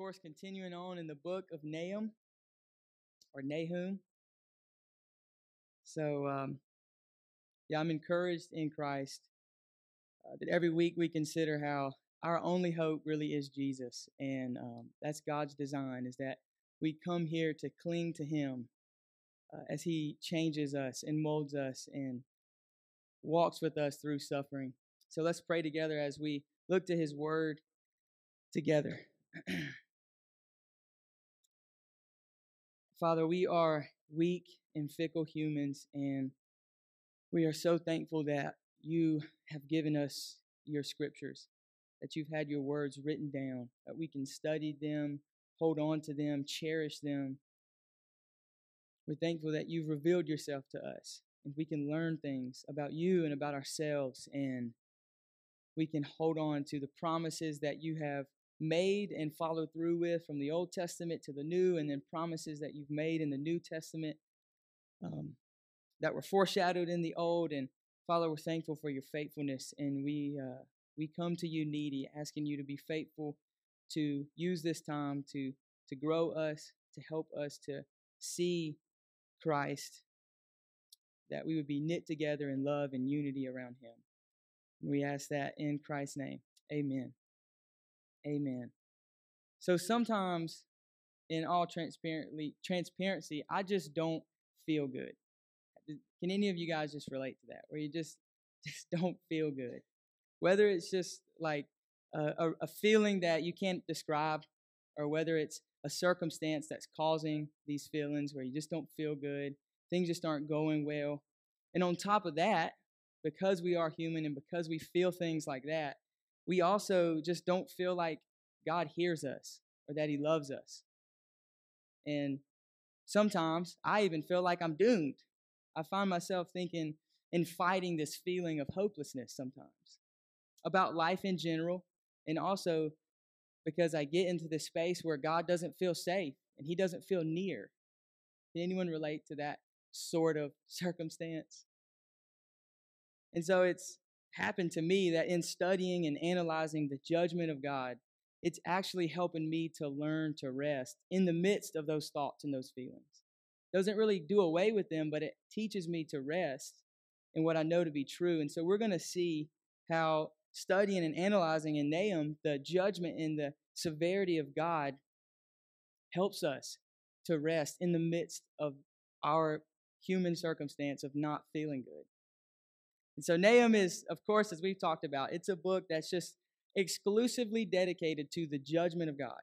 course, continuing on in the book of Nahum or Nahum. So, um, yeah, I'm encouraged in Christ uh, that every week we consider how our only hope really is Jesus, and um, that's God's design is that we come here to cling to Him uh, as He changes us and molds us and walks with us through suffering. So let's pray together as we look to His Word together. Father, we are weak and fickle humans, and we are so thankful that you have given us your scriptures, that you've had your words written down, that we can study them, hold on to them, cherish them. We're thankful that you've revealed yourself to us, and we can learn things about you and about ourselves, and we can hold on to the promises that you have made and followed through with from the Old Testament to the New, and then promises that you've made in the New Testament um, that were foreshadowed in the Old. And Father, we're thankful for your faithfulness, and we uh, we come to you needy, asking you to be faithful to use this time to to grow us, to help us to see Christ, that we would be knit together in love and unity around Him. We ask that in Christ's name. Amen. Amen. So sometimes, in all transparently transparency, I just don't feel good. Can any of you guys just relate to that, where you just just don't feel good? Whether it's just like a, a, a feeling that you can't describe, or whether it's a circumstance that's causing these feelings where you just don't feel good, things just aren't going well. And on top of that, because we are human and because we feel things like that, we also just don't feel like God hears us or that He loves us. And sometimes I even feel like I'm doomed. I find myself thinking and fighting this feeling of hopelessness sometimes about life in general, and also because I get into this space where God doesn't feel safe and He doesn't feel near. Can anyone relate to that sort of circumstance? And so it's happened to me that in studying and analyzing the judgment of God, it's actually helping me to learn to rest in the midst of those thoughts and those feelings. Doesn't really do away with them, but it teaches me to rest in what I know to be true. And so we're going to see how studying and analyzing in Nahum the judgment and the severity of God helps us to rest in the midst of our human circumstance of not feeling good. And so Nahum is, of course, as we've talked about, it's a book that's just exclusively dedicated to the judgment of God,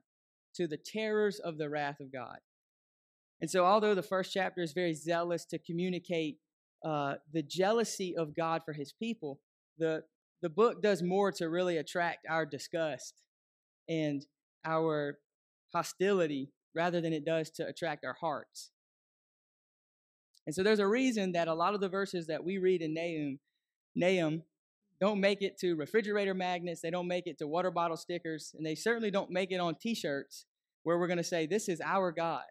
to the terrors of the wrath of God. And so, although the first chapter is very zealous to communicate uh, the jealousy of God for his people, the, the book does more to really attract our disgust and our hostility rather than it does to attract our hearts. And so, there's a reason that a lot of the verses that we read in Nahum Nahum don't make it to refrigerator magnets, they don't make it to water bottle stickers, and they certainly don't make it on t shirts where we're going to say, This is our God.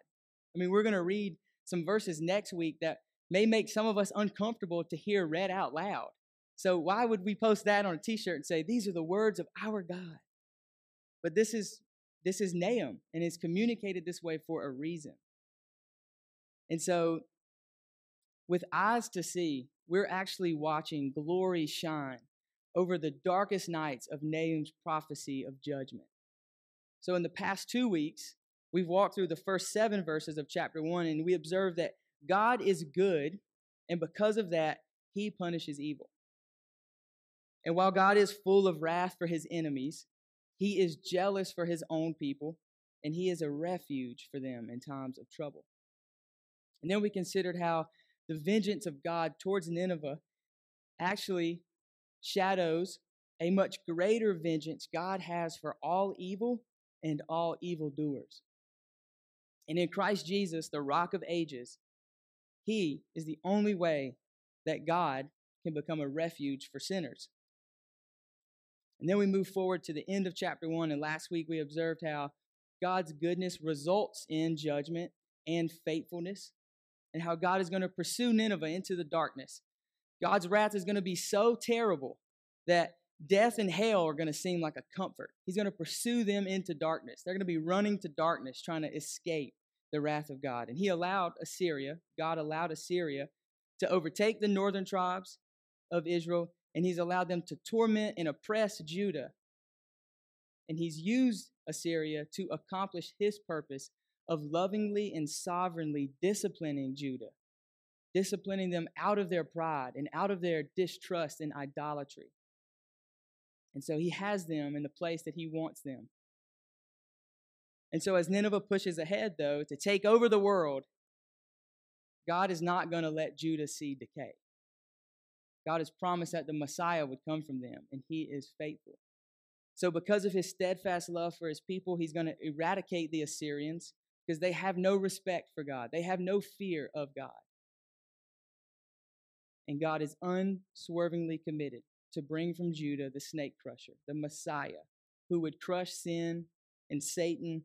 I mean, we're going to read some verses next week that may make some of us uncomfortable to hear read out loud. So, why would we post that on a t shirt and say, These are the words of our God? But this is this is Nahum, and it's communicated this way for a reason. And so, with eyes to see, we're actually watching glory shine over the darkest nights of Nahum's prophecy of judgment. So, in the past two weeks, we've walked through the first seven verses of chapter one, and we observed that God is good, and because of that, he punishes evil. And while God is full of wrath for his enemies, he is jealous for his own people, and he is a refuge for them in times of trouble. And then we considered how the vengeance of God towards Nineveh actually shadows a much greater vengeance God has for all evil and all evildoers. And in Christ Jesus, the rock of ages, He is the only way that God can become a refuge for sinners. And then we move forward to the end of chapter one. And last week we observed how God's goodness results in judgment and faithfulness and how God is going to pursue Nineveh into the darkness. God's wrath is going to be so terrible that death and hell are going to seem like a comfort. He's going to pursue them into darkness. They're going to be running to darkness, trying to escape the wrath of God. And he allowed Assyria, God allowed Assyria to overtake the northern tribes of Israel, and he's allowed them to torment and oppress Judah. And he's used Assyria to accomplish his purpose of lovingly and sovereignly disciplining Judah, disciplining them out of their pride and out of their distrust and idolatry. And so he has them in the place that he wants them. And so, as Nineveh pushes ahead, though, to take over the world, God is not going to let Judah see decay. God has promised that the Messiah would come from them, and he is faithful. So, because of his steadfast love for his people, he's going to eradicate the Assyrians because they have no respect for God, they have no fear of God. And God is unswervingly committed to bring from Judah the snake crusher, the Messiah, who would crush sin and Satan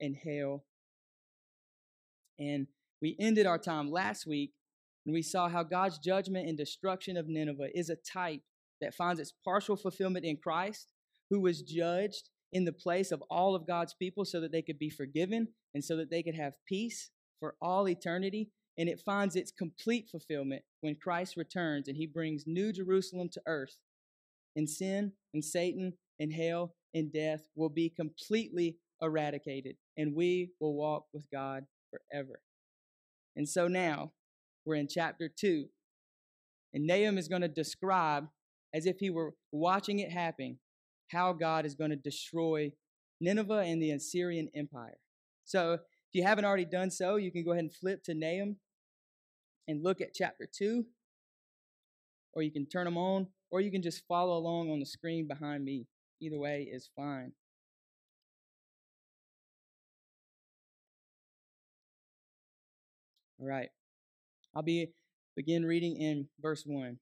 and hell. And we ended our time last week and we saw how God's judgment and destruction of Nineveh is a type that finds its partial fulfillment in Christ, who was judged in the place of all of God's people so that they could be forgiven and so that they could have peace for all eternity. And it finds its complete fulfillment when Christ returns and he brings New Jerusalem to earth. And sin and Satan and hell and death will be completely eradicated, and we will walk with God forever. And so now we're in chapter 2, and Nahum is going to describe, as if he were watching it happen, how God is going to destroy Nineveh and the Assyrian Empire. So if you haven't already done so, you can go ahead and flip to Nahum and look at chapter 2, or you can turn them on, or you can just follow along on the screen behind me. Either way is fine. All right. I'll be begin reading in verse 1.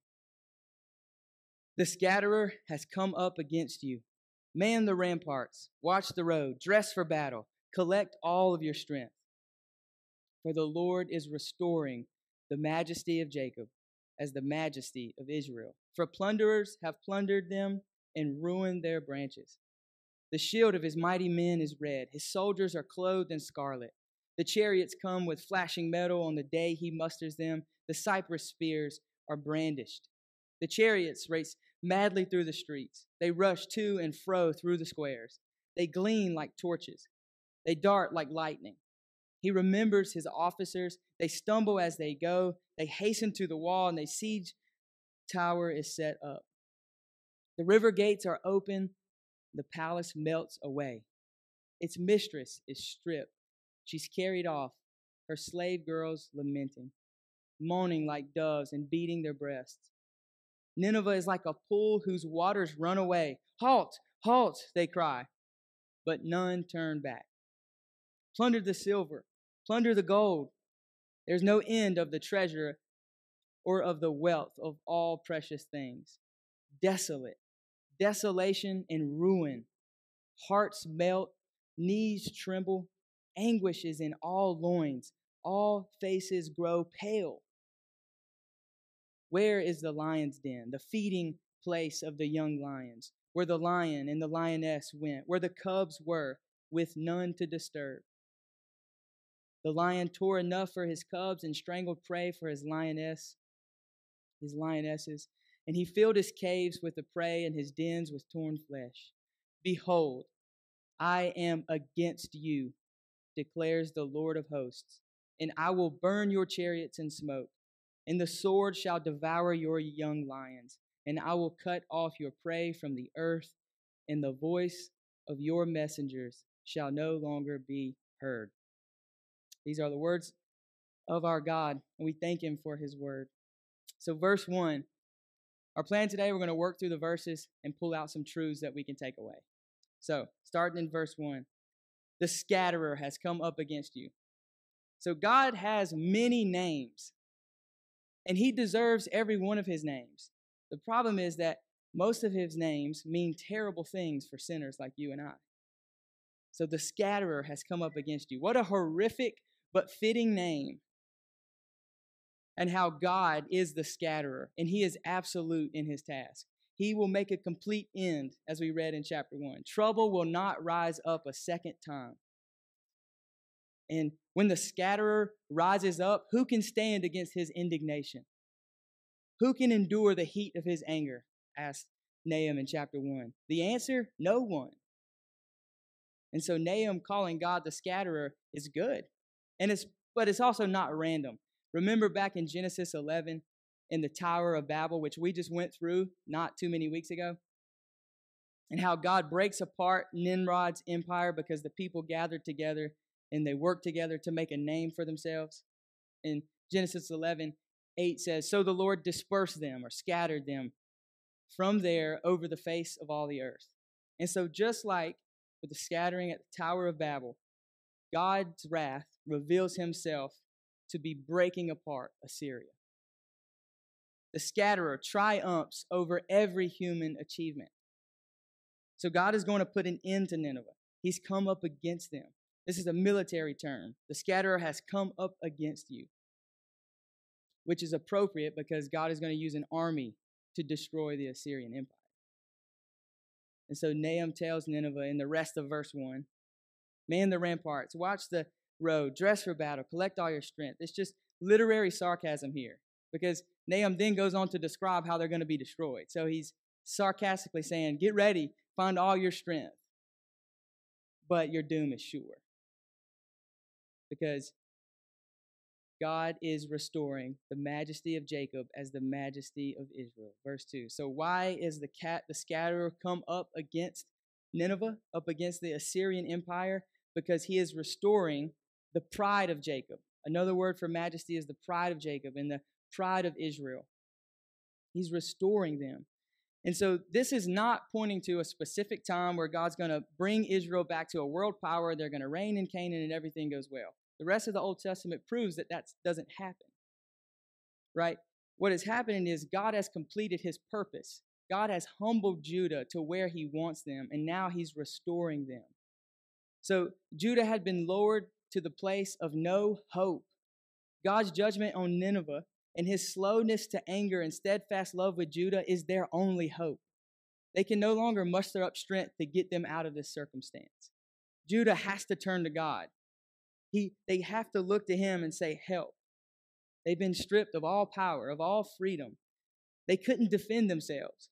The scatterer has come up against you. Man the ramparts, watch the road, dress for battle, collect all of your strength. For the Lord is restoring the majesty of Jacob as the majesty of Israel. For plunderers have plundered them and ruined their branches. The shield of his mighty men is red, his soldiers are clothed in scarlet. The chariots come with flashing metal on the day he musters them. The cypress spears are brandished. The chariots race madly through the streets. They rush to and fro through the squares. They gleam like torches. They dart like lightning. He remembers his officers. They stumble as they go. They hasten to the wall, and the siege tower is set up. The river gates are open. The palace melts away. Its mistress is stripped She's carried off, her slave girls lamenting, moaning like doves and beating their breasts. Nineveh is like a pool whose waters run away. Halt, halt, they cry, but none turn back. Plunder the silver, plunder the gold. There's no end of the treasure or of the wealth of all precious things. Desolate, desolation and ruin. Hearts melt, knees tremble, Anguish is in all loins, all faces grow pale. Where is the lion's den, the feeding place of the young lions, where the lion and the lioness went, where the cubs were, with none to disturb? The lion tore enough for his cubs and strangled prey for his lioness, his lionesses, and he filled his caves with the prey and his dens with torn flesh. Behold, I am against you, declares the Lord of hosts. And I will burn your chariots in smoke, and the sword shall devour your young lions, and I will cut off your prey from the earth, and the voice of your messengers shall no longer be heard. These are the words of our God, and we thank Him for His word. So, verse 1, our plan today, we're going to work through the verses and pull out some truths that we can take away. So, starting in verse 1 the scatterer has come up against you. So God has many names, and he deserves every one of his names. The problem is that most of his names mean terrible things for sinners like you and I. So the scatterer has come up against you. What a horrific but fitting name. And how God is the scatterer, and he is absolute in his task. he will make a complete end, as we read in chapter 1. Trouble will not rise up a second time. And when the scatterer rises up, who can stand against his indignation? Who can endure the heat of his anger? asked Nahum in chapter 1. The answer no one. And so Nahum calling God the scatterer is good. And it's but it's also not random. Remember back in Genesis 11 in the Tower of Babel, which we just went through not too many weeks ago, and how God breaks apart Nimrod's empire because the people gathered together and they work together to make a name for themselves. In Genesis 11, 8 says, So the Lord dispersed them or scattered them from there over the face of all the earth. And so, just like with the scattering at the Tower of Babel, God's wrath reveals himself to be breaking apart Assyria. The scatterer triumphs over every human achievement. So God is going to put an end to Nineveh. He's come up against them. This is a military term. The scatterer has come up against you, which is appropriate because God is going to use an army to destroy the Assyrian Empire. And so Nahum tells Nineveh in the rest of verse 1 Man the ramparts, watch the road, dress for battle, collect all your strength. It's just literary sarcasm here because Nahum then goes on to describe how they're going to be destroyed. So he's sarcastically saying, Get ready, find all your strength, but your doom is sure. Because God is restoring the majesty of Jacob as the majesty of Israel. Verse 2. So why is the cat the scatterer come up against Nineveh, up against the Assyrian Empire? Because he is restoring the pride of Jacob. Another word for majesty is the pride of Jacob and the pride of Israel. He's restoring them. And so this is not pointing to a specific time where God's going to bring Israel back to a world power. They're going to reign in Canaan and everything goes well. The rest of the Old Testament proves that that doesn't happen. Right? What is happening is God has completed his purpose. God has humbled Judah to where he wants them, and now he's restoring them. So Judah had been lowered to the place of no hope. God's judgment on Nineveh and his slowness to anger and steadfast love with Judah is their only hope. They can no longer muster up strength to get them out of this circumstance. Judah has to turn to God. He, they have to look to him and say, Help. They've been stripped of all power, of all freedom. They couldn't defend themselves.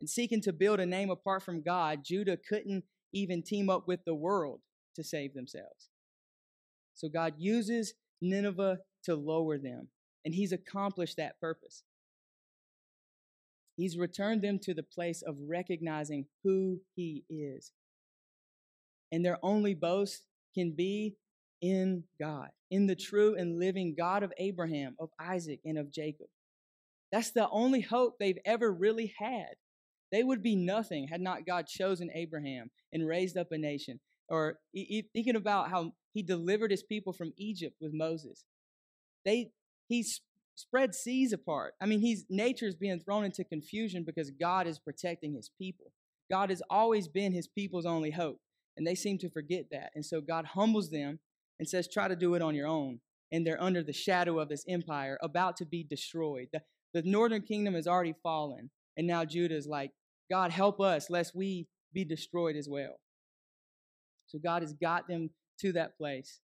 And seeking to build a name apart from God, Judah couldn't even team up with the world to save themselves. So God uses Nineveh to lower them, and He's accomplished that purpose. He's returned them to the place of recognizing who He is. And their only boast can be in God, in the true and living God of Abraham, of Isaac, and of Jacob. That's the only hope they've ever really had. They would be nothing had not God chosen Abraham and raised up a nation. Or thinking about how he delivered his people from Egypt with Moses. They he spread seas apart. I mean, he's nature is being thrown into confusion because God is protecting his people. God has always been his people's only hope. And they seem to forget that. And so God humbles them and says, try to do it on your own. And they're under the shadow of this empire about to be destroyed. The, the northern kingdom has already fallen. And now Judah is like, God, help us, lest we be destroyed as well. So God has got them to that place.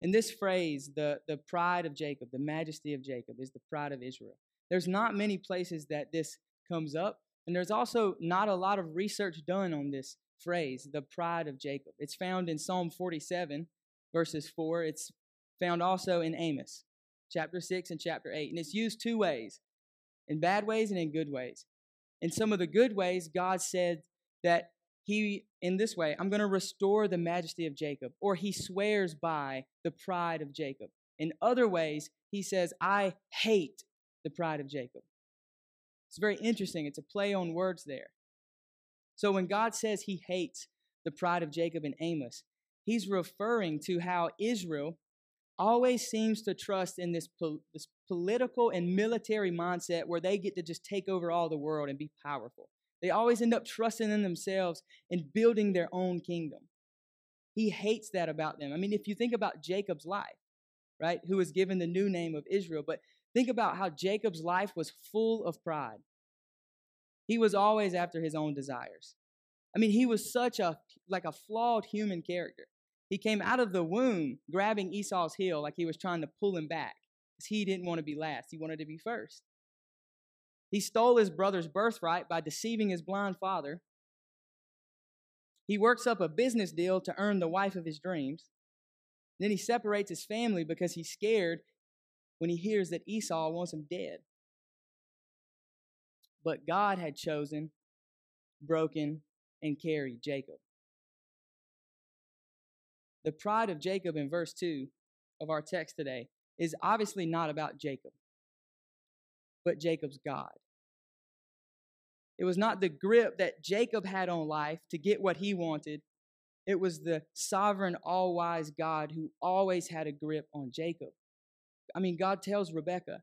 And this phrase, the, the pride of Jacob, the majesty of Jacob, is the pride of Israel. There's not many places that this comes up. And there's also not a lot of research done on this phrase, the pride of Jacob. It's found in Psalm 47, verses 4. It's found also in Amos, chapter 6 and chapter 8. And it's used two ways in bad ways and in good ways. In some of the good ways, God said that He, in this way, I'm going to restore the majesty of Jacob, or He swears by the pride of Jacob. In other ways, He says, I hate the pride of Jacob. It's very interesting. It's a play on words there. So when God says he hates the pride of Jacob and Amos, he's referring to how Israel always seems to trust in this, po- this political and military mindset where they get to just take over all the world and be powerful. They always end up trusting in themselves and building their own kingdom. He hates that about them. I mean, if you think about Jacob's life, right, who was given the new name of Israel, but Think about how Jacob's life was full of pride. He was always after his own desires. I mean, he was such a like a flawed human character. He came out of the womb grabbing Esau's heel like he was trying to pull him back because he didn't want to be last. He wanted to be first. He stole his brother's birthright by deceiving his blind father. He works up a business deal to earn the wife of his dreams. Then he separates his family because he's scared when he hears that Esau wants him dead. But God had chosen, broken, and carried Jacob. The pride of Jacob in verse 2 of our text today is obviously not about Jacob, but Jacob's God. It was not the grip that Jacob had on life to get what he wanted. It was the sovereign, all wise God who always had a grip on Jacob. I mean, God tells Rebekah,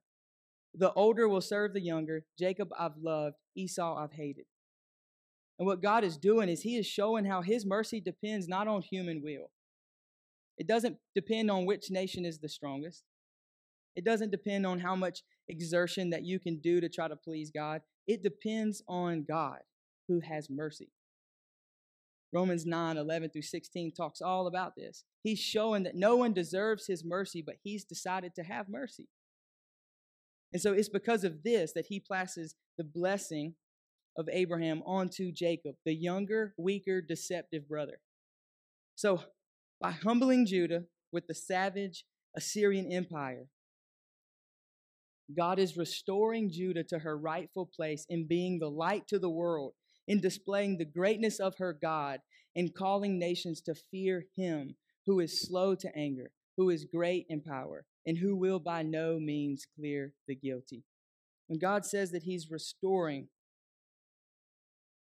the older will serve the younger. Jacob I've loved, Esau I've hated. And what God is doing is He is showing how His mercy depends not on human will. It doesn't depend on which nation is the strongest. It doesn't depend on how much exertion that you can do to try to please God. It depends on God who has mercy. Romans 9 11 through 16 talks all about this. He's showing that no one deserves his mercy, but he's decided to have mercy. And so it's because of this that he places the blessing of Abraham onto Jacob, the younger, weaker, deceptive brother. So, by humbling Judah with the savage Assyrian Empire, God is restoring Judah to her rightful place in being the light to the world, in displaying the greatness of her God, and calling nations to fear him who is slow to anger, who is great in power, and who will by no means clear the guilty. When God says that he's restoring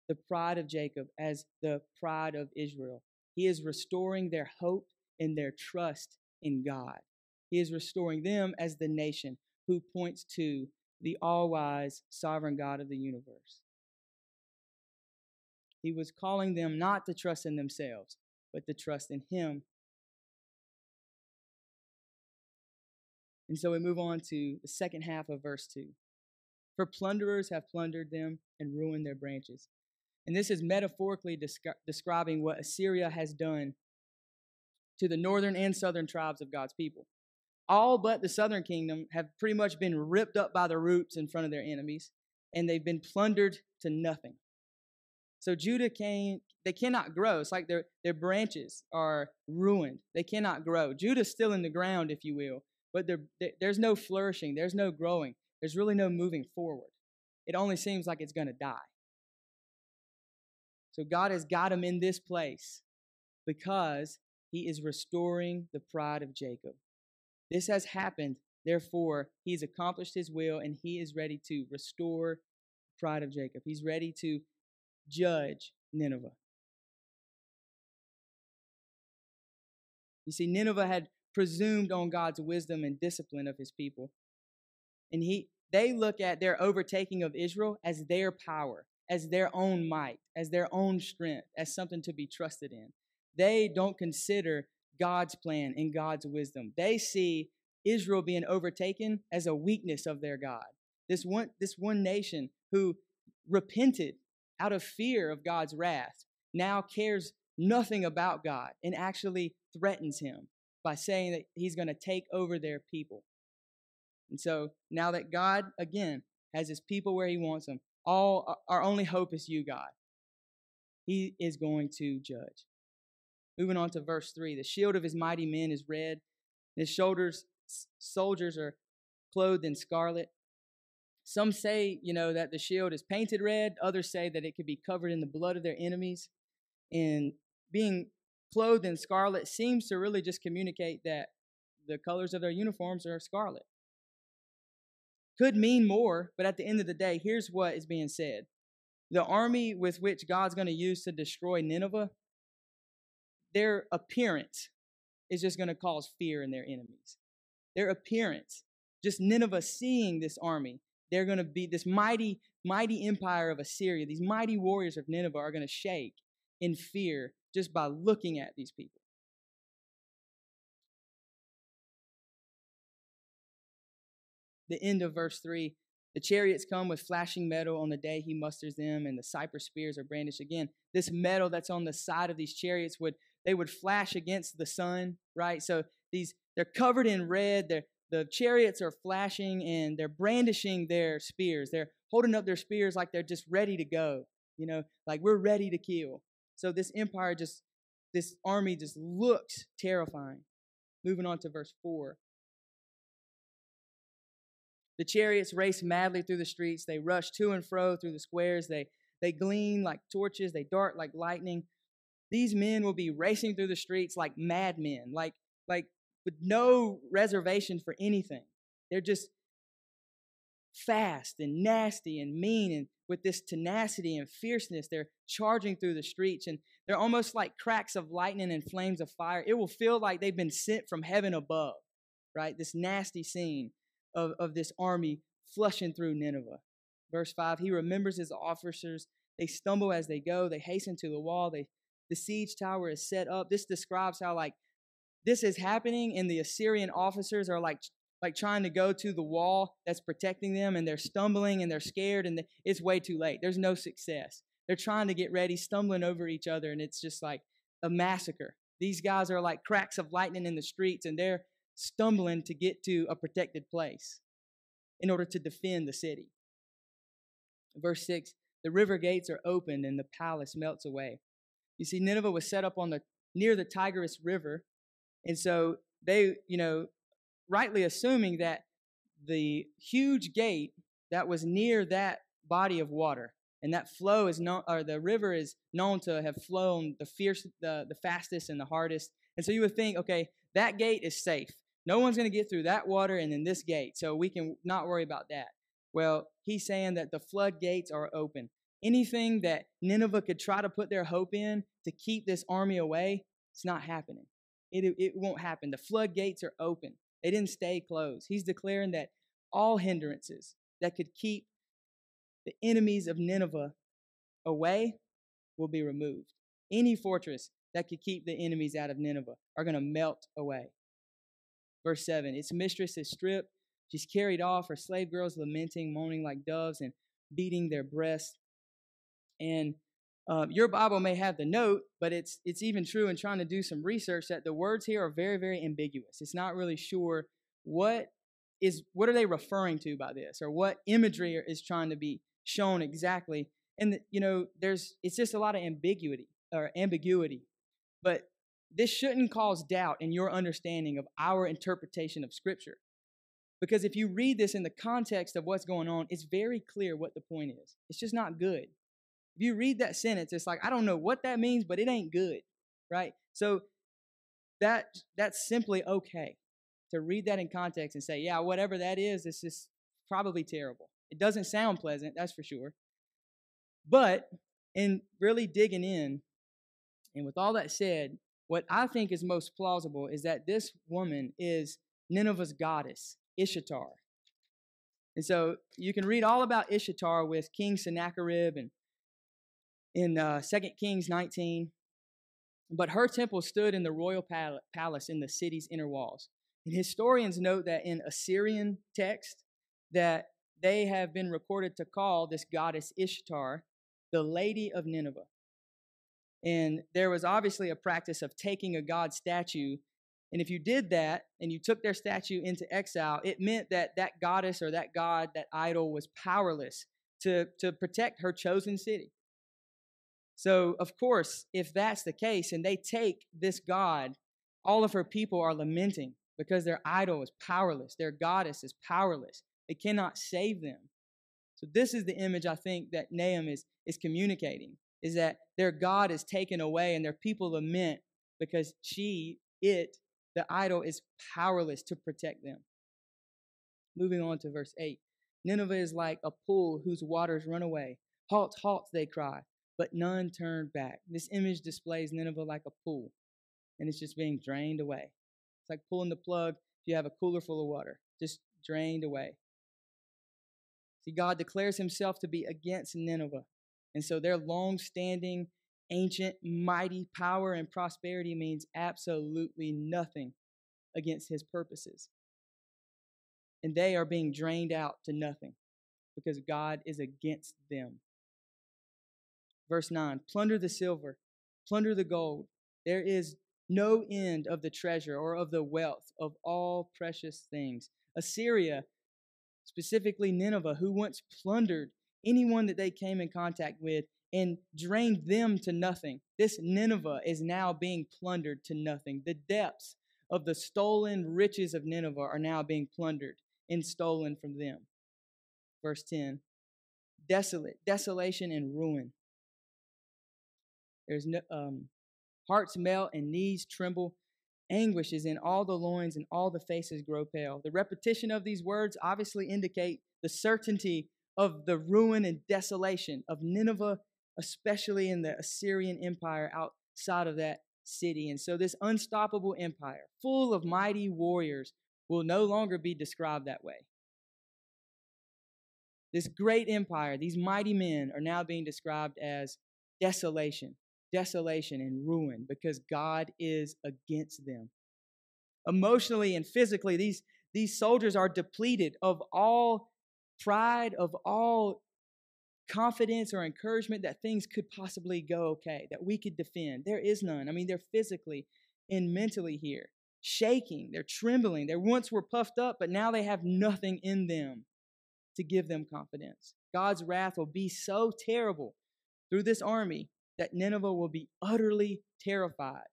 the pride of Jacob as the pride of Israel, he is restoring their hope and their trust in God. He is restoring them as the nation who points to the all wise, sovereign God of the universe. He was calling them not to trust in themselves, but to trust in Him. And so we move on to the second half of verse 2. For plunderers have plundered them and ruined their branches. And this is metaphorically descri- describing what Assyria has done to the northern and southern tribes of God's people all but the southern kingdom have pretty much been ripped up by the roots in front of their enemies, and they've been plundered to nothing. So Judah can they cannot grow. It's like their their branches are ruined. They cannot grow. Judah's still in the ground, if you will, but there's no flourishing. There's no growing. There's really no moving forward. It only seems like it's going to die. So God has got him in this place because he is restoring the pride of Jacob. This has happened. Therefore, he's accomplished his will and he is ready to restore the pride of Jacob. He's ready to judge Nineveh. You see, Nineveh had presumed on God's wisdom and discipline of his people. And he they look at their overtaking of Israel as their power, as their own might, as their own strength, as something to be trusted in. They don't consider God's plan and God's wisdom. They see Israel being overtaken as a weakness of their God. This one, this one nation who repented out of fear of God's wrath now cares nothing about God and actually threatens him by saying that he's going to take over their people. And so now that God, again, has his people where he wants them, all our only hope is you, God. He is going to judge. Moving on to verse 3 the shield of his mighty men is red, his shoulders, soldiers are clothed in scarlet. Some say, you know, that the shield is painted red. Others say that it could be covered in the blood of their enemies. And being clothed in scarlet seems to really just communicate that the colors of their uniforms are scarlet. Could mean more, but at the end of the day, here's what is being said. The army with which God's going to use to destroy Nineveh their appearance is just going to cause fear in their enemies. Their appearance, just Nineveh seeing this army, they're going to be this mighty, mighty empire of Assyria. These mighty warriors of Nineveh are going to shake in fear just by looking at these people. the end of verse 3 the chariots come with flashing metal on the day he musters them, and the cypress spears are brandished again. This metal that's on the side of these chariots would they would flash against the sun, right? So these they're covered in red. They're, the chariots are flashing and they're brandishing their spears. They're holding up their spears like they're just ready to go. You know, like we're ready to kill. So this empire just this army just looks terrifying. Moving on to verse 4. The chariots race madly through the streets. They rush to and fro through the squares. They, they gleam like torches. They dart like lightning. These men will be racing through the streets like madmen, like, like with no reservation for anything. They're just fast and nasty and mean and with this tenacity and fierceness they're charging through the streets and they're almost like cracks of lightning and flames of fire it will feel like they've been sent from heaven above right this nasty scene of, of this army flushing through Nineveh. Verse 5 He remembers his officers. They stumble as they go. They hasten to the wall. They, the siege tower is set up. This describes how, like, this is happening, and the Assyrian officers are like, like trying to go to the wall that's protecting them, and they're stumbling and they're scared, and it's way too late. There's no success. They're trying to get ready, stumbling over each other, and it's just like a massacre. These guys are like cracks of lightning in the streets, and they're stumbling to get to a protected place in order to defend the city. Verse 6 The river gates are opened and the palace melts away. You see, Nineveh was set up on the near the Tigris River, and so they, you know, rightly assuming that the huge gate that was near that body of water and that flow is known or the river is known to have flown the fierce the, the fastest and the hardest and so you would think okay that gate is safe no one's going to get through that water and then this gate, so we can not worry about that. Well, he's saying that the floodgates are open. Anything that Nineveh could try to put their hope in to keep this army away, it's not happening. It, it won't happen. The floodgates are open, they didn't stay closed. He's declaring that all hindrances that could keep the enemies of Nineveh away will be removed. Any fortress that could keep the enemies out of Nineveh are going to melt away. Verse 7 Its mistress is stripped. She's carried off. Her slave girls lamenting, moaning like doves, and beating their breasts. And uh, your Bible may have the note, but it's it's even true in trying to do some research that the words here are very very ambiguous. It's not really sure what is what are they referring to by this, or what imagery is trying to be shown exactly. And the, you know, there's it's just a lot of ambiguity or ambiguity. But this shouldn't cause doubt in your understanding of our interpretation of Scripture. Because if you read this in the context of what's going on, it's very clear what the point is. It's just not good. If you read that sentence, it's like, I don't know what that means, but it ain't good, right? So that that's simply okay to read that in context and say, yeah, whatever that is, it's just probably terrible. It doesn't sound pleasant, that's for sure. But in really digging in, and with all that said, what I think is most plausible is that this woman is Nineveh's goddess, Ishtar. And so you can read all about Ishtar with King Sennacherib and in uh, 2 Kings 19. But her temple stood in the royal pal- palace in the city's inner walls. And historians note that in Assyrian text that they have been recorded to call this goddess Ishtar the Lady of Nineveh. And there was obviously a practice of taking a god statue. And if you did that and you took their statue into exile, it meant that that goddess or that god, that idol, was powerless to, to protect her chosen city. So, of course, if that's the case and they take this god, all of her people are lamenting because their idol is powerless, their goddess is powerless. It cannot save them. So, this is the image I think that Nahum is, is communicating is that their God is taken away and their people lament because she, it, the idol, is powerless to protect them. Moving on to verse 8 Nineveh is like a pool whose waters run away. Halt, halt, they cry, but none turned back. This image displays Nineveh like a pool, and it's just being drained away. It's like pulling the plug if you have a cooler full of water, just drained away. See, God declares himself to be against Nineveh. And so their long standing, ancient, mighty power and prosperity means absolutely nothing against his purposes. and they are being drained out to nothing because God is against them. Verse 9 Plunder the silver, plunder the gold. There is no end of the treasure or of the wealth of all precious things. Assyria, specifically Nineveh, who once plundered anyone that they came in contact with and drained them to nothing. This Nineveh is now being plundered to nothing. The depths of the stolen riches of Nineveh are now being plundered and stolen from them. Verse 10 Desolate, desolation and ruin. There's no, um, hearts melt and knees tremble. Anguish is in all the loins and all the faces grow pale. The repetition of these words obviously indicate the certainty of the ruin and desolation of Nineveh, especially in the Assyrian Empire outside of that city. And so, this unstoppable empire, full of mighty warriors, will no longer be described that way. This great empire, these mighty men, are now being described as desolation, desolation and ruin because God is against them. Emotionally and physically, these, these soldiers are depleted of all pride, of all confidence or encouragement that things could possibly go okay, that we could defend. There is none. I mean, they're physically and mentally here, shaking, they're trembling. They once were puffed up, but now they have nothing in them to give them confidence. God's wrath will be so terrible through this army that Nineveh will be utterly terrified.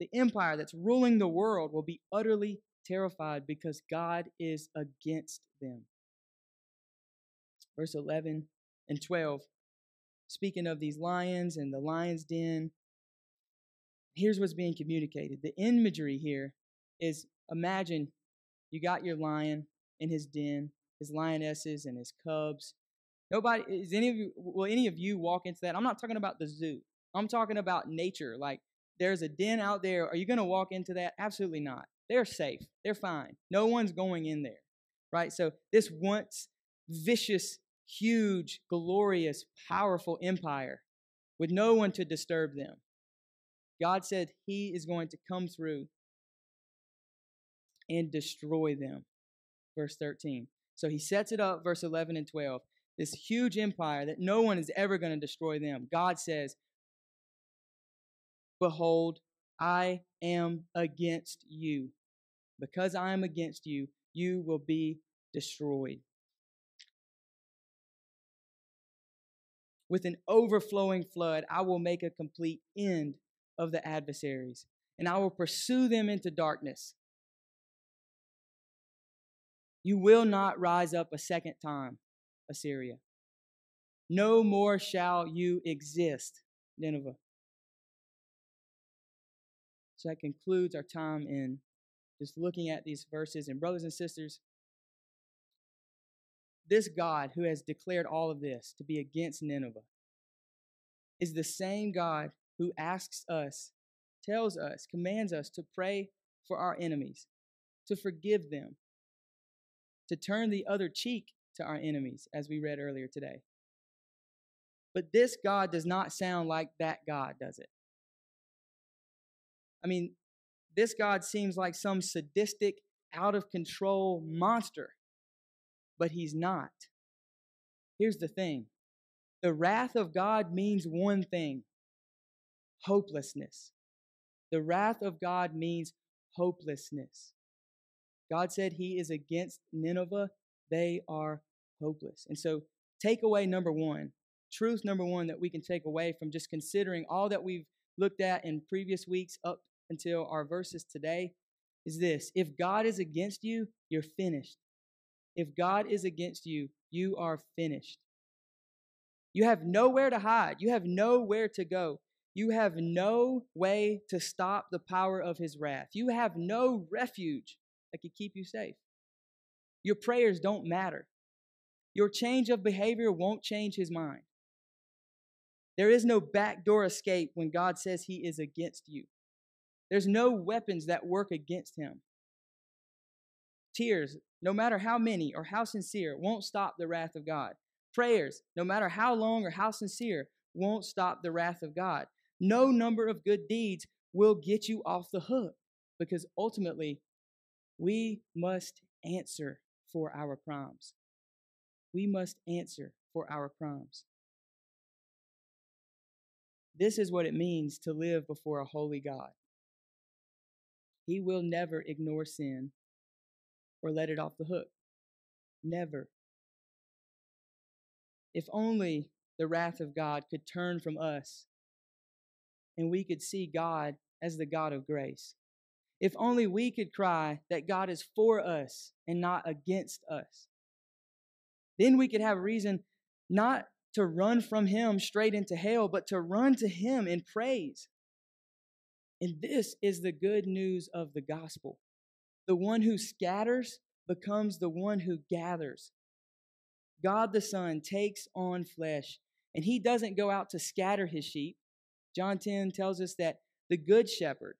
The empire that's ruling the world will be utterly terrified because God is against them. Verse 11 and 12, speaking of these lions and the lion's den, here's what's being communicated. The imagery here is imagine you got your lion in his den, his lionesses and his cubs. Nobody is any of you will any of you walk into that? I'm not talking about the zoo. I'm talking about nature. Like there's a den out there. Are you going to walk into that? Absolutely not. They're safe. They're fine. No one's going in there. Right? So this once vicious, huge, glorious, powerful empire with no one to disturb them. God said he is going to come through and destroy them. Verse 13. So he sets it up, verse 11 and 12. This huge empire that no one is ever going to destroy them. God says, Behold, I am against you. Because I am against you, you will be destroyed. With an overflowing flood, I will make a complete end of the adversaries, and I will pursue them into darkness. You will not rise up a second time, Assyria. No more shall you exist, Nineveh. So that concludes our time in just looking at these verses. And, brothers and sisters, this God who has declared all of this to be against Nineveh is the same God who asks us, tells us, commands us to pray for our enemies, to forgive them, to turn the other cheek to our enemies, as we read earlier today. But this God does not sound like that God, does it? I mean, this God seems like some sadistic, out of control monster, but he's not. Here's the thing the wrath of God means one thing hopelessness. The wrath of God means hopelessness. God said he is against Nineveh, they are hopeless. And so, takeaway number one, truth number one that we can take away from just considering all that we've looked at in previous weeks up until our verses today is this if God is against you, you're finished. If God is against you, you are finished. You have nowhere to hide, you have nowhere to go. You have no way to stop the power of his wrath. You have no refuge that could keep you safe. Your prayers don't matter. Your change of behavior won't change his mind. There is no backdoor escape when God says he is against you. There's no weapons that work against him. Tears, no matter how many or how sincere, won't stop the wrath of God. Prayers, no matter how long or how sincere, won't stop the wrath of God. No number of good deeds will get you off the hook because ultimately we must answer for our crimes. We must answer for our crimes. This is what it means to live before a holy God. He will never ignore sin or let it off the hook. Never. If only the wrath of God could turn from us and we could see God as the God of grace. If only we could cry that God is for us and not against us. Then we could have reason not to run from Him straight into hell, but to run to Him in praise. And this is the good news of the gospel. The one who scatters becomes the one who gathers. God the Son takes on flesh, and He doesn't go out to scatter His sheep. John 10 tells us that the good shepherd,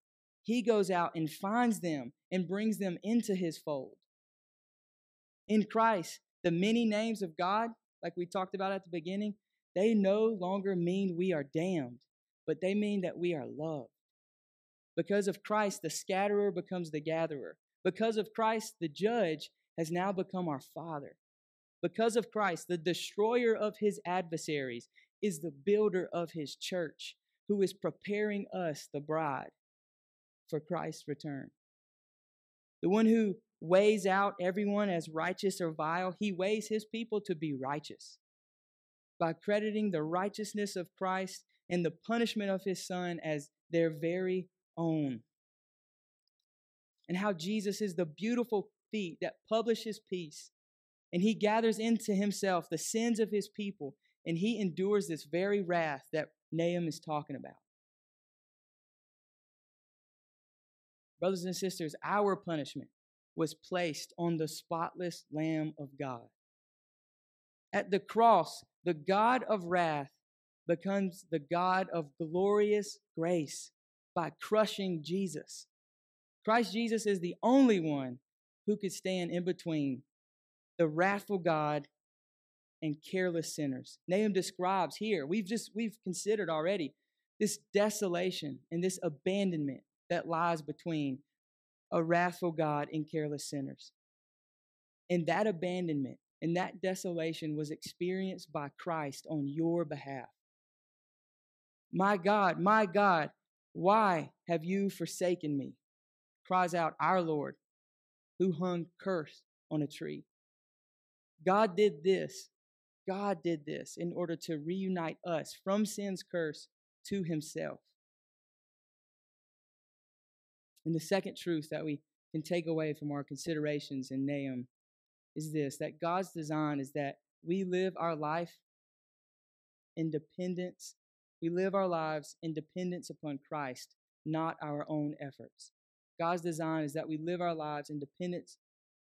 he goes out and finds them and brings them into his fold. In Christ, the many names of God, like we talked about at the beginning, they no longer mean we are damned, but they mean that we are loved. Because of Christ, the scatterer becomes the gatherer. Because of Christ, the judge has now become our Father. Because of Christ, the destroyer of his adversaries is the builder of his church, who is preparing us, the bride, for Christ's return. The one who weighs out everyone as righteous or vile, he weighs his people to be righteous. By crediting the righteousness of Christ and the punishment of his Son as their very own. And how Jesus is the beautiful feet that publishes peace. And he gathers into himself the sins of his people, and he endures this very wrath that Nahum is talking about. Brothers and sisters, our punishment was placed on the spotless Lamb of God. At the cross, the God of wrath becomes the God of glorious grace by crushing Jesus. Christ Jesus is the only one who could stand in between the wrathful God and careless sinners. Nahum describes here, we've just we've considered already this desolation and this abandonment that lies between a wrathful God and careless sinners. And that abandonment and that desolation was experienced by Christ on your behalf. My God, my God, why have you forsaken me? cries out our Lord, who hung cursed on a tree. God did this God did this in order to reunite us from sin's curse to himself. And the second truth that we can take away from our considerations in Nahum is this that God's design is that we live our life in dependence, we live our lives in dependence upon Christ, not our own efforts. God's design is that we live our lives in dependence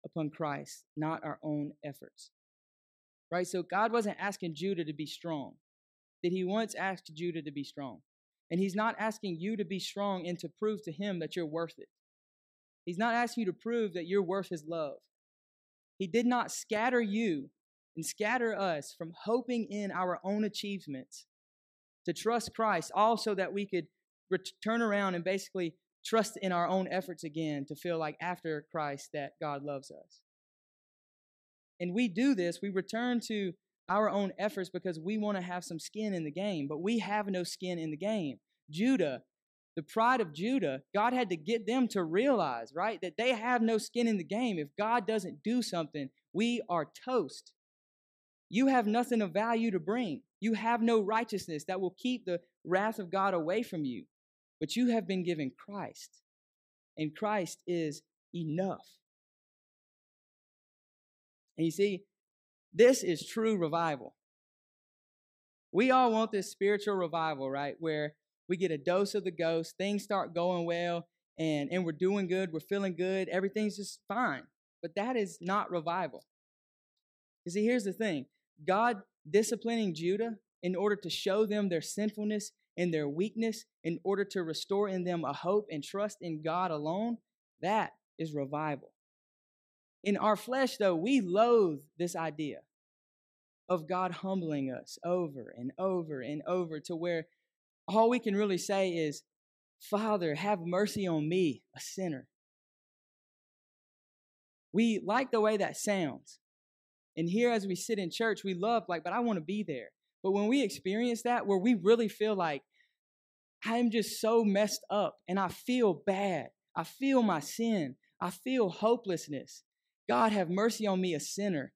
upon Christ, not our own efforts right? So God wasn't asking Judah to be strong. Did he once ask Judah to be strong? And he's not asking you to be strong and to prove to him that you're worth it. He's not asking you to prove that you're worth his love. He did not scatter you and scatter us from hoping in our own achievements to trust Christ, also that we could turn around and basically trust in our own efforts again to feel like after Christ that God loves us. And we do this, we return to our own efforts because we want to have some skin in the game, but we have no skin in the game. Judah, the pride of Judah, God had to get them to realize, right, that they have no skin in the game. If God doesn't do something, we are toast. You have nothing of value to bring. You have no righteousness that will keep the wrath of God away from you. But you have been given Christ, and Christ is enough. And you see, this is true revival. We all want this spiritual revival, right? Where we get a dose of the ghost, things start going well, and, and we're doing good, we're feeling good, everything's just fine. But that is not revival. You see, here's the thing God disciplining Judah in order to show them their sinfulness and their weakness, in order to restore in them a hope and trust in God alone, that is revival. In our flesh, though, we loathe this idea of God humbling us over and over and over to where all we can really say is, Father, have mercy on me, a sinner. We like the way that sounds. And here, as we sit in church, we love, like, but I want to be there. But when we experience that, where we really feel like, I'm just so messed up and I feel bad, I feel my sin, I feel hopelessness. God, have mercy on me, a sinner.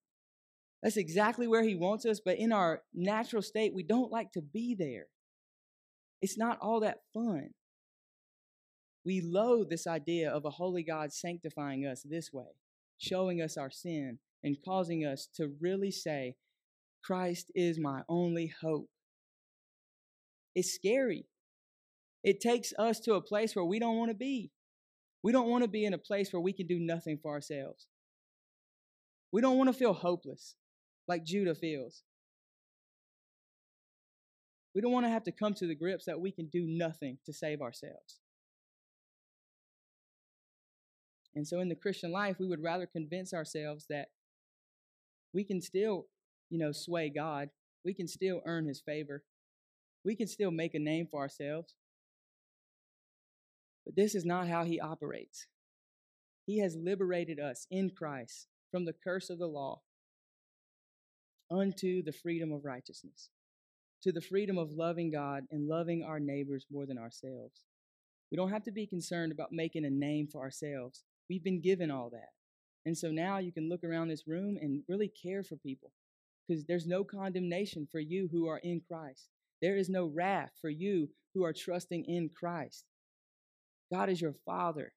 That's exactly where He wants us, but in our natural state, we don't like to be there. It's not all that fun. We loathe this idea of a holy God sanctifying us this way, showing us our sin and causing us to really say, Christ is my only hope. It's scary. It takes us to a place where we don't want to be. We don't want to be in a place where we can do nothing for ourselves. We don't want to feel hopeless like Judah feels. We don't want to have to come to the grips that we can do nothing to save ourselves. And so in the Christian life, we would rather convince ourselves that we can still, you know, sway God. We can still earn his favor. We can still make a name for ourselves. But this is not how he operates. He has liberated us in Christ from the curse of the law unto the freedom of righteousness, to the freedom of loving God and loving our neighbors more than ourselves. We don't have to be concerned about making a name for ourselves. We've been given all that. And so now you can look around this room and really care for people because there's no condemnation for you who are in Christ. There is no wrath for you who are trusting in Christ. God is your Father.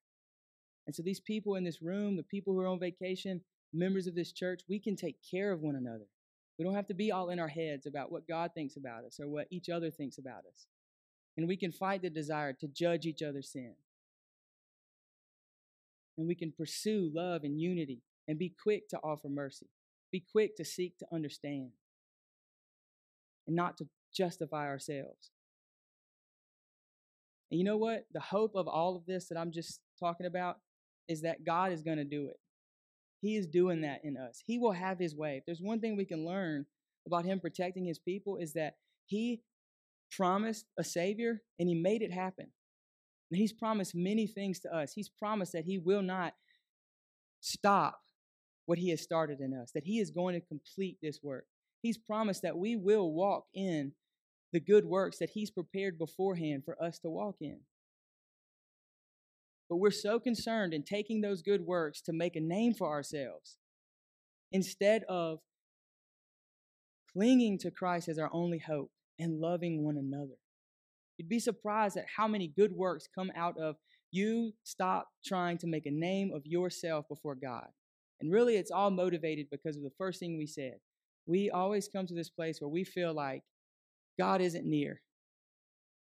And so these people in this room, the people who are on vacation, members of this church, we can take care of one another. We don't have to be all in our heads about what God thinks about us or what each other thinks about us. And we can fight the desire to judge each other's sin. And we can pursue love and unity and be quick to offer mercy, be quick to seek to understand, and not to justify ourselves. And you know what? The hope of all of this that I'm just talking about is that God is going to do it. He is doing that in us. He will have his way. If there's one thing we can learn about him protecting his people is that he promised a savior and he made it happen. And he's promised many things to us. He's promised that he will not stop what he has started in us, that he is going to complete this work. He's promised that we will walk in the good works that he's prepared beforehand for us to walk in. But we're so concerned in taking those good works to make a name for ourselves instead of clinging to Christ as our only hope and loving one another. You'd be surprised at how many good works come out of you stop trying to make a name of yourself before God. And really, it's all motivated because of the first thing we said. We always come to this place where we feel like God isn't near.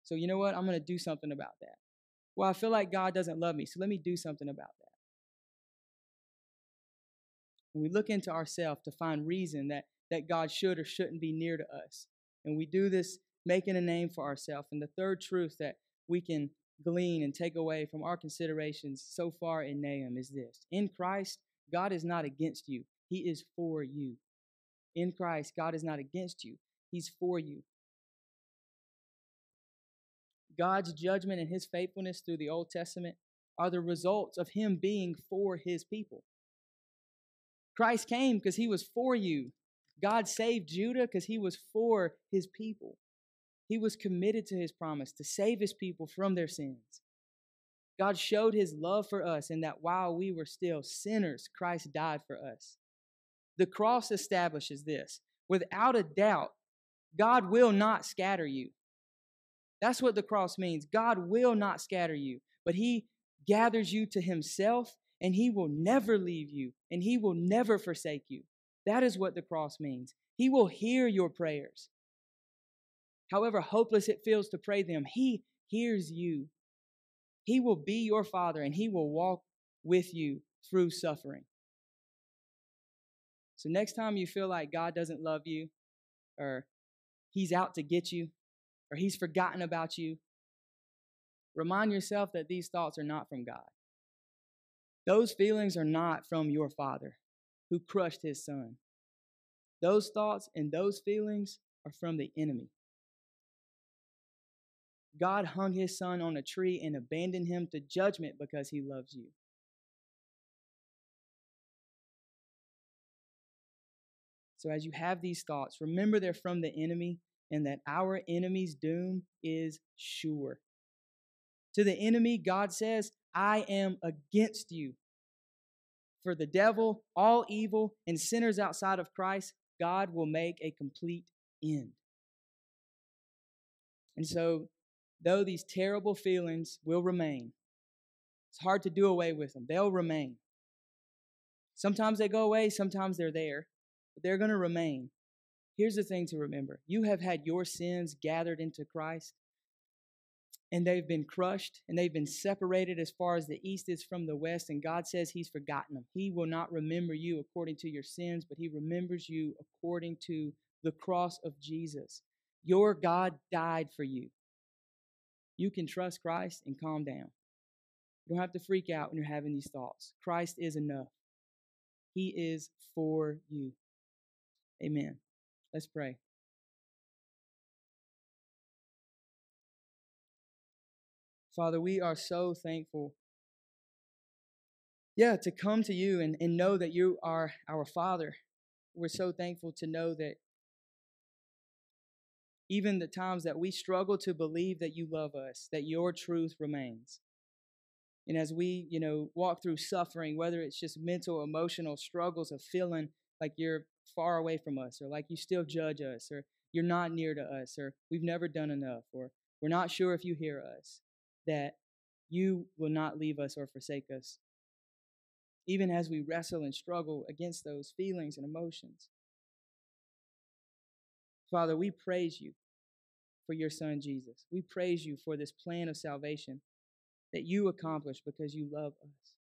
So, you know what? I'm going to do something about that. Well, I feel like God doesn't love me, so let me do something about that. When we look into ourselves to find reason that, that God should or shouldn't be near to us, and we do this making a name for ourselves. And the third truth that we can glean and take away from our considerations so far in Nahum is this In Christ, God is not against you, He is for you. In Christ, God is not against you, He's for you. God's judgment and his faithfulness through the Old Testament are the results of him being for his people. Christ came because he was for you. God saved Judah because he was for his people. He was committed to his promise to save his people from their sins. God showed his love for us in that while we were still sinners, Christ died for us. The cross establishes this. Without a doubt, God will not scatter you. That's what the cross means. God will not scatter you, but He gathers you to Himself, and He will never leave you, and He will never forsake you. That is what the cross means. He will hear your prayers. However hopeless it feels to pray them, He hears you. He will be your Father, and He will walk with you through suffering. So, next time you feel like God doesn't love you, or He's out to get you, or he's forgotten about you, remind yourself that these thoughts are not from God. Those feelings are not from your Father who crushed his son. Those thoughts and those feelings are from the enemy. God hung his son on a tree and abandoned him to judgment because he loves you. So as you have these thoughts, remember they're from the enemy and that our enemy's doom is sure. To the enemy, God says, I am against you. For the devil, all evil, and sinners outside of Christ, God will make a complete end. And so, though these terrible feelings will remain, it's hard to do away with them. They'll remain. Sometimes they go away, sometimes they're there, but they're going to remain. Here's the thing to remember you have had your sins gathered into Christ, and they've been crushed, and they've been separated as far as the east is from the west, and God says He's forgotten them. He will not remember you according to your sins, but He remembers you according to the cross of Jesus. Your God died for you. You can trust Christ and calm down. You don't have to freak out when you're having these thoughts. Christ is enough. He is for you. Amen. Let's pray. Father, we are so thankful. Yeah, to come to you and, and know that you are our Father. We're so thankful to know that even the times that we struggle to believe that you love us, that your truth remains. And as we, you know, walk through suffering, whether it's just mental, emotional struggles of feeling like you're far away from us, or like you still judge us, or you're not near to us, or we've never done enough, or we're not sure if you hear us, that you will not leave us or forsake us. Even as we wrestle and struggle against those feelings and emotions. Father, we praise you for your son Jesus. We praise you for this plan of salvation that you accomplished because you love us.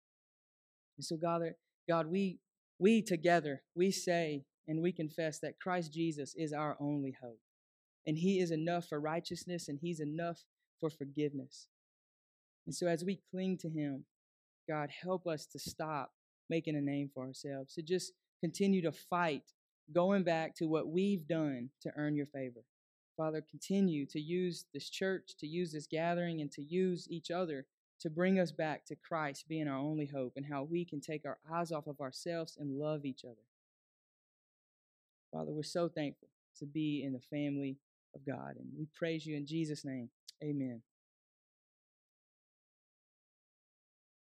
And so, God, God, we we together we say and we confess that Christ Jesus is our only hope. And he is enough for righteousness and he's enough for forgiveness. And so as we cling to him, God, help us to stop making a name for ourselves, to just continue to fight going back to what we've done to earn your favor. Father, continue to use this church, to use this gathering, and to use each other to bring us back to Christ being our only hope and how we can take our eyes off of ourselves and love each other. Father, we're so thankful to be in the family of God, and we praise you in Jesus' name. Amen.